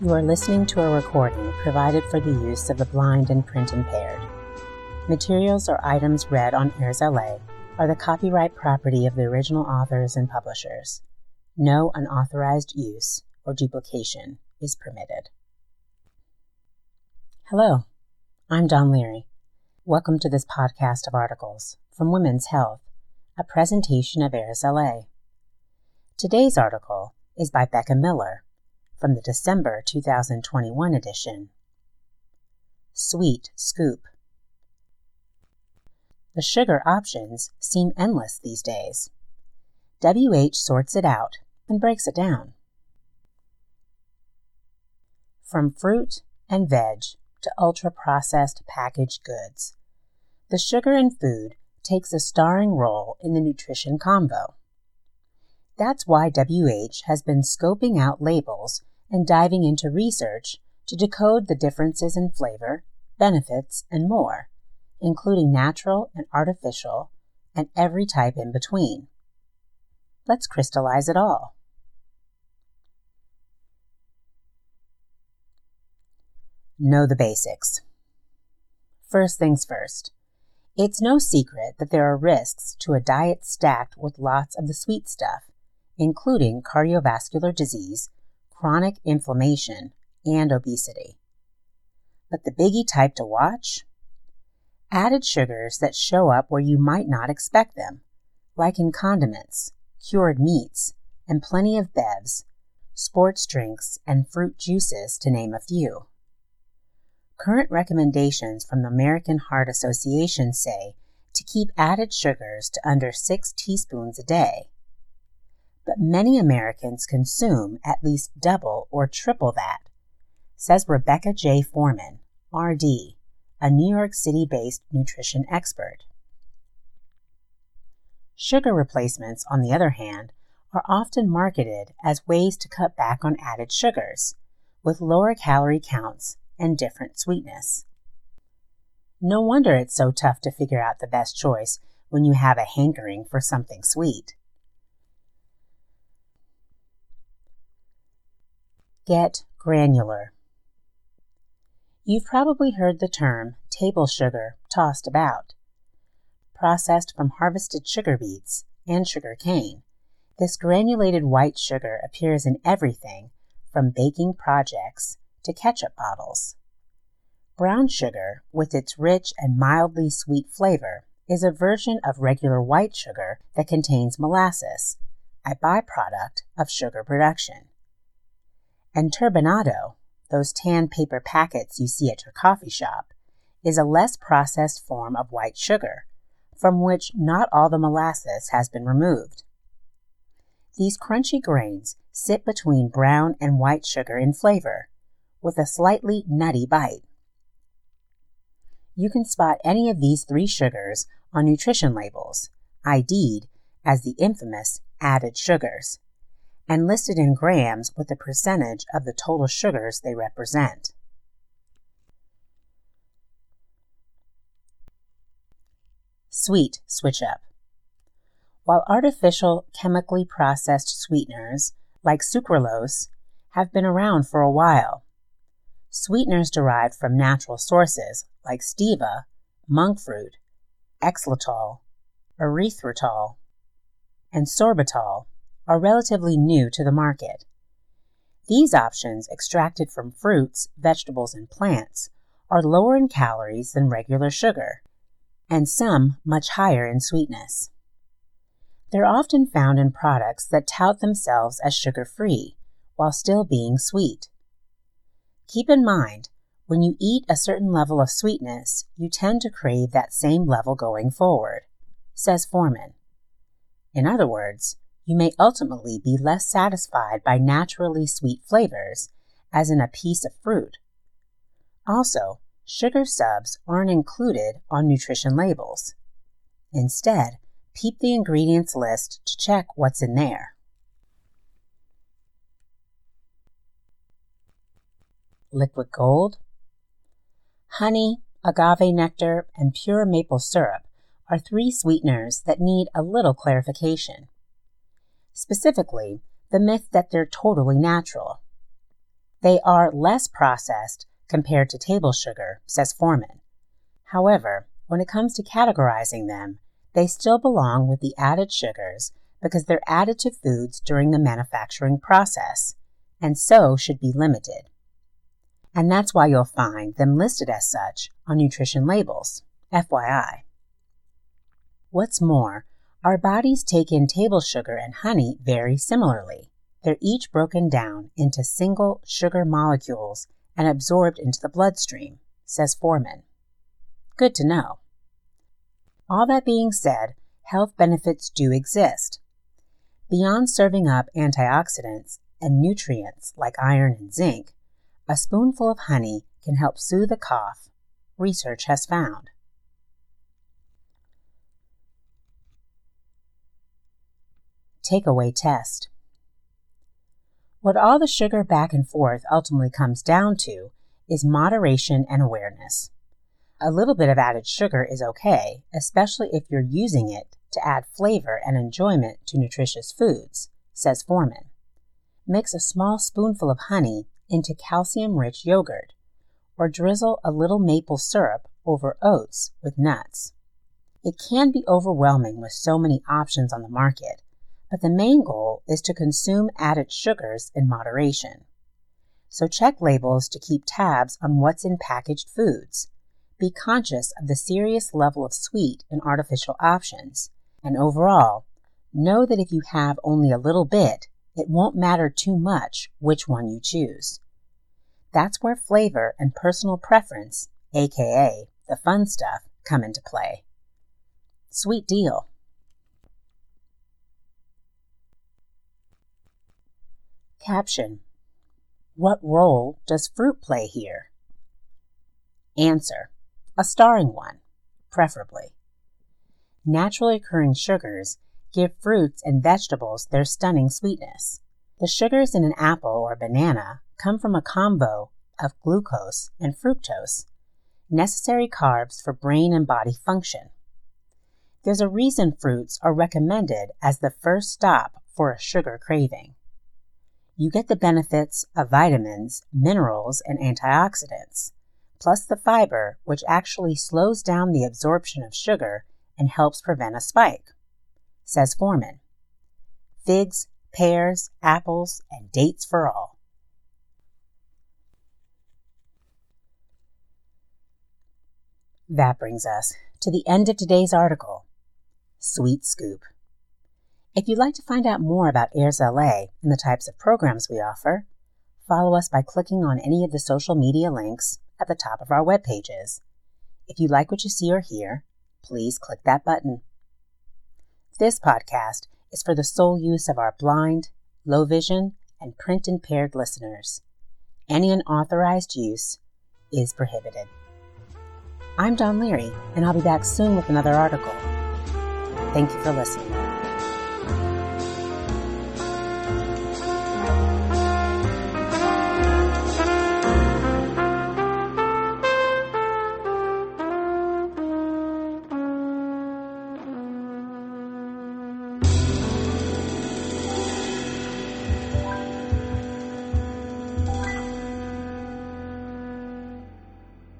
You are listening to a recording provided for the use of the blind and print impaired. Materials or items read on AIRSLA are the copyright property of the original authors and publishers. No unauthorized use or duplication is permitted. Hello, I'm Dawn Leary. Welcome to this podcast of articles from Women's Health, a presentation of AIRSLA. Today's article is by Becca Miller from the December 2021 edition. Sweet Scoop. The sugar options seem endless these days. WH sorts it out and breaks it down. From fruit and veg to ultra processed packaged goods, the sugar in food takes a starring role in the nutrition convo. That's why WH has been scoping out labels and diving into research to decode the differences in flavor, benefits, and more, including natural and artificial, and every type in between. Let's crystallize it all. Know the basics. First things first. It's no secret that there are risks to a diet stacked with lots of the sweet stuff, including cardiovascular disease, chronic inflammation, and obesity. But the biggie type to watch? Added sugars that show up where you might not expect them, like in condiments, cured meats, and plenty of bevs, sports drinks, and fruit juices, to name a few. Current recommendations from the American Heart Association say to keep added sugars to under 6 teaspoons a day but many Americans consume at least double or triple that, says Rebecca J. Foreman, RD, a New York City based nutrition expert. Sugar replacements, on the other hand, are often marketed as ways to cut back on added sugars, with lower calorie counts and different sweetness. No wonder it's so tough to figure out the best choice when you have a hankering for something sweet. Get granular. You've probably heard the term table sugar tossed about. Processed from harvested sugar beets and sugar cane, this granulated white sugar appears in everything from baking projects to ketchup bottles. Brown sugar, with its rich and mildly sweet flavor, is a version of regular white sugar that contains molasses, a byproduct of sugar production. And turbinado, those tan paper packets you see at your coffee shop, is a less processed form of white sugar, from which not all the molasses has been removed. These crunchy grains sit between brown and white sugar in flavor, with a slightly nutty bite. You can spot any of these three sugars on nutrition labels, ID'd as the infamous added sugars and listed in grams with the percentage of the total sugars they represent. Sweet switch up. While artificial chemically processed sweeteners like sucralose have been around for a while, sweeteners derived from natural sources like stevia, monk fruit, xylitol, erythritol, and sorbitol are relatively new to the market. These options, extracted from fruits, vegetables, and plants, are lower in calories than regular sugar, and some much higher in sweetness. They're often found in products that tout themselves as sugar free while still being sweet. Keep in mind, when you eat a certain level of sweetness, you tend to crave that same level going forward, says Foreman. In other words, you may ultimately be less satisfied by naturally sweet flavors, as in a piece of fruit. Also, sugar subs aren't included on nutrition labels. Instead, peep the ingredients list to check what's in there. Liquid gold, honey, agave nectar, and pure maple syrup are three sweeteners that need a little clarification specifically, the myth that they're totally natural. They are less processed compared to table sugar, says Foreman. However, when it comes to categorizing them, they still belong with the added sugars because they're added to foods during the manufacturing process, and so should be limited. And that's why you'll find them listed as such on nutrition labels, FYI. What's more, our bodies take in table sugar and honey very similarly. They're each broken down into single sugar molecules and absorbed into the bloodstream, says Foreman. Good to know. All that being said, health benefits do exist. Beyond serving up antioxidants and nutrients like iron and zinc, a spoonful of honey can help soothe a cough, research has found. Takeaway test. What all the sugar back and forth ultimately comes down to is moderation and awareness. A little bit of added sugar is okay, especially if you're using it to add flavor and enjoyment to nutritious foods, says Foreman. Mix a small spoonful of honey into calcium rich yogurt, or drizzle a little maple syrup over oats with nuts. It can be overwhelming with so many options on the market, but the main goal is to consume added sugars in moderation. So check labels to keep tabs on what's in packaged foods be conscious of the serious level of sweet in artificial options, and overall, know that if you have only a little bit, it won't matter too much which one you choose. That's where flavor and personal preference, aka the fun stuff, come into play. Sweet deal. Caption What role does fruit play here? Answer a starring one, preferably. Naturally occurring sugars give fruits and vegetables their stunning sweetness. The sugars in an apple or a banana come from a combo of glucose and fructose, necessary carbs for brain and body function. There's a reason fruits are recommended as the first stop for a sugar craving. You get the benefits of vitamins, minerals, and antioxidants plus the fiber, which actually slows down the absorption of sugar and helps prevent a spike, says Foreman. Figs, pears, apples, and dates for all. That brings us to the end of today's article. Sweet Scoop. If you'd like to find out more about AIRSLA and the types of programs we offer, follow us by clicking on any of the social media links at the top of our web pages. If you like what you see or hear, please click that button. This podcast is for the sole use of our blind, low vision, and print impaired listeners. Any unauthorized use is prohibited. I'm Don Leary, and I'll be back soon with another article. Thank you for listening.